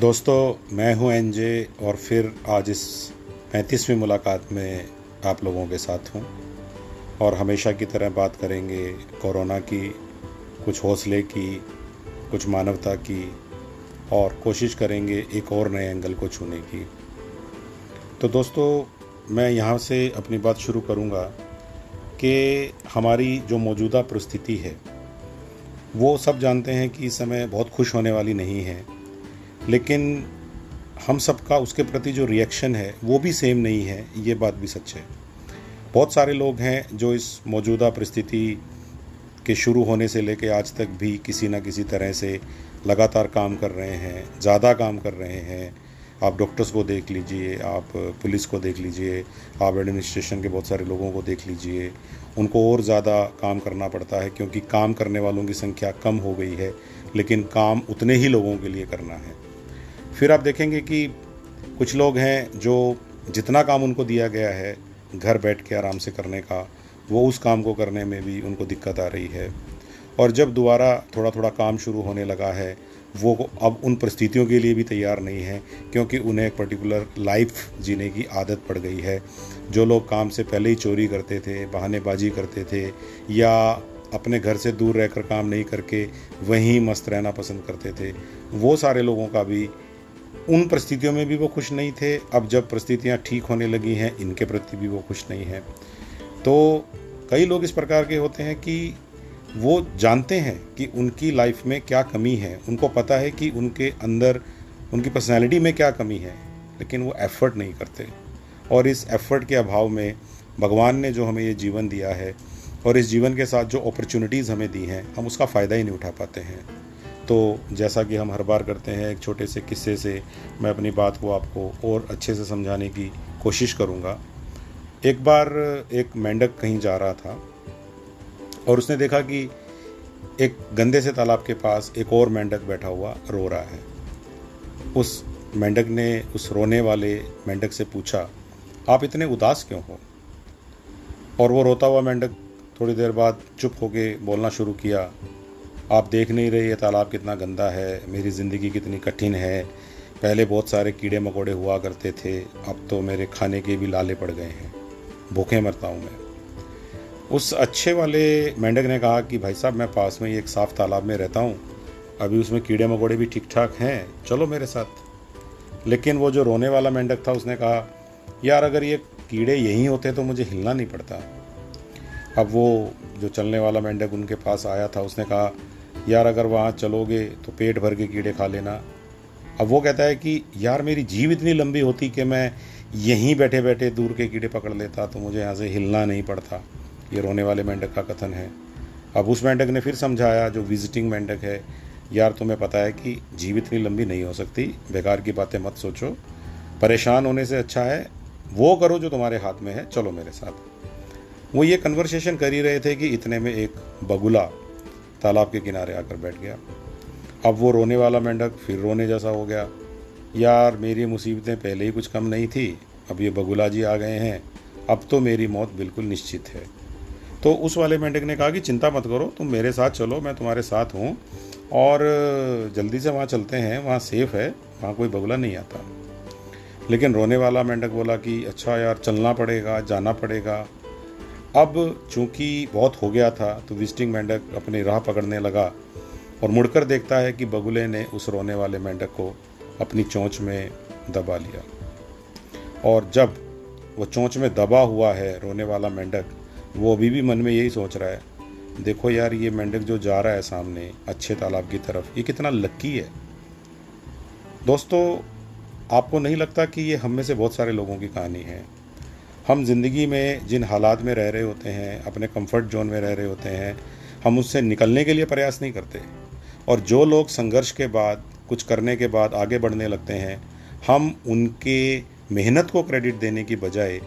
दोस्तों, मैं हूँ एनजे और फिर आज इस पैंतीसवीं मुलाकात में आप लोगों के साथ हूँ। और हमेशा की तरह बात करेंगे कोरोना की, कुछ हौसले की, कुछ मानवता की, और कोशिश करेंगे एक और नए एंगल को छूने की। तो दोस्तों, मैं यहाँ से अपनी बात शुरू करूँगा कि हमारी जो मौजूदा परिस्थिति है, वो सब जानते हैं कि इस समय बहुत खुश होने वाली नहीं है। लेकिन हम सबका उसके प्रति जो रिएक्शन है, वो भी सेम नहीं है, ये बात भी सच है। बहुत सारे लोग हैं जो इस मौजूदा परिस्थिति के शुरू होने से लेकर आज तक भी किसी न किसी तरह से लगातार काम कर रहे हैं, ज़्यादा काम कर रहे हैं। आप डॉक्टर्स को देख लीजिए, आप पुलिस को देख लीजिए, आप एडमिनिस्ट्रेशन के बहुत सारे लोगों को देख लीजिए, उनको और ज़्यादा काम करना पड़ता है क्योंकि काम करने वालों की संख्या कम हो गई है, लेकिन काम उतने ही लोगों के लिए करना है। फिर आप देखेंगे कि कुछ लोग हैं जो जितना काम उनको दिया गया है, घर बैठ के आराम से करने का, वो उस काम को करने में भी उनको दिक्कत आ रही है। और जब दोबारा थोड़ा थोड़ा काम शुरू होने लगा है, वो अब उन परिस्थितियों के लिए भी तैयार नहीं है, क्योंकि उन्हें एक पर्टिकुलर लाइफ जीने की आदत पड़ गई है। जो लोग काम से पहले ही चोरी करते थे, बहानेबाजी करते थे, या अपने घर से दूर रहकर काम नहीं करके वहीं मस्त रहना पसंद करते थे, वो सारे लोगों का भी उन परिस्थितियों में भी वो खुश नहीं थे। अब जब परिस्थितियाँ ठीक होने लगी हैं, इनके प्रति भी वो खुश नहीं हैं। तो कई लोग इस प्रकार के होते हैं कि वो जानते हैं कि उनकी लाइफ में क्या कमी है। उनको पता है कि उनके अंदर, उनकी पर्सनैलिटी में क्या कमी है, लेकिन वो एफ़र्ट नहीं करते। और इस एफ़र्ट के अभाव में भगवान ने जो हमें ये जीवन दिया है और इस जीवन के साथ जो अपॉर्चुनिटीज़ हमें दी हैं, हम उसका फ़ायदा ही नहीं उठा पाते हैं। तो जैसा कि हम हर बार करते हैं, एक छोटे से किस्से से मैं अपनी बात को आपको और अच्छे से समझाने की कोशिश करूँगा। एक बार एक मेंढक कहीं जा रहा था और उसने देखा कि एक गंदे से तालाब के पास एक और मेंढक बैठा हुआ रो रहा है। उस मेंढक ने, उस रोने वाले मेंढक से पूछा, आप इतने उदास क्यों हो? और वो रोता हुआ मेंढक थोड़ी देर बाद चुप होके बोलना शुरू किया आप देख नहीं रहे, ये तालाब कितना गंदा है, मेरी ज़िंदगी कितनी कठिन है। पहले बहुत सारे कीड़े मकोड़े हुआ करते थे, अब तो मेरे खाने के भी लाले पड़ गए हैं। भूखे मरता हूँ मैं। उस अच्छे वाले मेंढक ने कहा कि, भाई साहब, मैं पास में ही एक साफ़ तालाब में रहता हूँ। अभी उसमें कीड़े मकोड़े भी ठीक ठाक हैं। चलो मेरे साथ। लेकिन वो जो रोने वाला मेंढक था, उसने कहा, यार, अगर ये कीड़े यहीं होते तो मुझे हिलना नहीं पड़ता। अब वो जो चलने वाला मेंढक उनके पास आया था, उसने कहा यार अगर वहाँ चलोगे तो पेट भर के कीड़े खा लेना। अब वो कहता है कि, यार, मेरी जीव इतनी लंबी होती कि मैं यहीं बैठे बैठे दूर के कीड़े पकड़ लेता तो मुझे यहाँ से हिलना नहीं पड़ता। ये रोने वाले मेंढक का कथन है। अब उस मेंढक ने फिर समझाया, जो विजिटिंग मेंढक है, यार, तुम्हें पता है कि जीव इतनी लंबी नहीं हो सकती, बेकार की बातें मत सोचो। परेशान होने से अच्छा है, वो करो जो तुम्हारे हाथ में है, चलो मेरे साथ। वो ये कन्वर्सेशन कर ही रहे थे कि इतने में एक बगुला तालाब के किनारे आकर बैठ गया। अब वो रोने वाला मेंढक फिर रोने जैसा हो गया। यार, मेरी मुसीबतें पहले ही कुछ कम नहीं थी, अब ये बगुला जी आ गए हैं। अब तो मेरी मौत बिल्कुल निश्चित है। तो उस वाले मेंढक ने कहा कि चिंता मत करो, तुम मेरे साथ चलो, मैं तुम्हारे साथ हूँ। और जल्दी से वहाँ चलते हैं, वहाँ सेफ़ है, वहाँ कोई बगुला नहीं आता। लेकिन रोने वाला मेंढक बोला कि अच्छा यार, चलना पड़ेगा, जाना पड़ेगा। अब चूँकि बहुत हो गया था तो विजिटिंग मेंढक अपनी राह पकड़ने लगा और मुड़कर देखता है कि बगुले ने उस रोने वाले मेंढक को अपनी चोंच में दबा लिया। और जब वो चोंच में दबा हुआ है, रोने वाला मेंढक, वो अभी भी मन में यही सोच रहा है, देखो यार, ये मेंढक जो जा रहा है सामने, अच्छे तालाब की तरफ़, ये कितना लक्की है। दोस्तों, आपको नहीं लगता कि ये हम में से बहुत सारे लोगों की कहानी है? हम ज़िंदगी में जिन हालात में रह रहे होते हैं, अपने कंफर्ट जोन में रह रहे होते हैं, हम उससे निकलने के लिए प्रयास नहीं करते। और जो लोग संघर्ष के बाद, कुछ करने के बाद आगे बढ़ने लगते हैं, हम उनके मेहनत को क्रेडिट देने की बजाय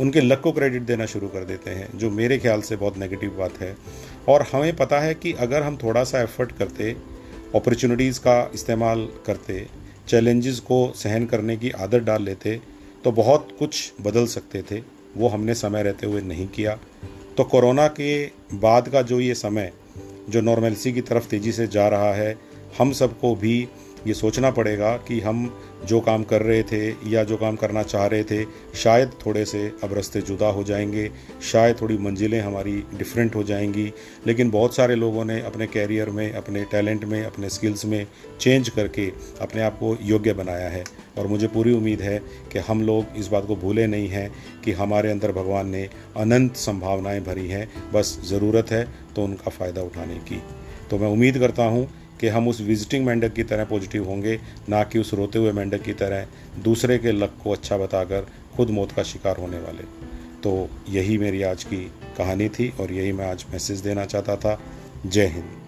उनके लक को क्रेडिट देना शुरू कर देते हैं, जो मेरे ख्याल से बहुत नेगेटिव बात है। और हमें पता है कि अगर हम थोड़ा सा एफर्ट करते अपॉर्चुनिटीज़ का इस्तेमाल करते चैलेंजेस को सहन करने की आदत डाल लेते तो बहुत कुछ बदल सकते थे। वो हमने समय रहते हुए नहीं किया। तो कोरोना के बाद का जो ये समय, जो नॉर्मेलिसी की तरफ़ तेज़ी से जा रहा है, हम सबको भी ये सोचना पड़ेगा कि हम जो काम कर रहे थे या जो काम करना चाह रहे थे, शायद थोड़े से अब रास्ते जुदा हो जाएँगे, शायद थोड़ी मंजिलें हमारी डिफरेंट हो जाएँगी। लेकिन बहुत सारे लोगों ने अपने कैरियर में, अपने टैलेंट में, अपने स्किल्स में चेंज करके अपने आप को योग्य बनाया है। और मुझे पूरी उम्मीद है कि हम लोग इस बात को भूले नहीं हैं कि हमारे अंदर भगवान ने अनंत संभावनाएँ भरी हैं। बस ज़रूरत है तो उनका फ़ायदा उठाने की। तो मैं उम्मीद करता हूँ कि हम उस विजिटिंग मेंढक की तरह पॉजिटिव होंगे, ना कि उस रोते हुए मेंढक की तरह दूसरे के लक को अच्छा बताकर खुद मौत का शिकार होने वाले। तो यही मेरी आज की कहानी थी और यही मैं आज मैसेज देना चाहता था। जय हिंद।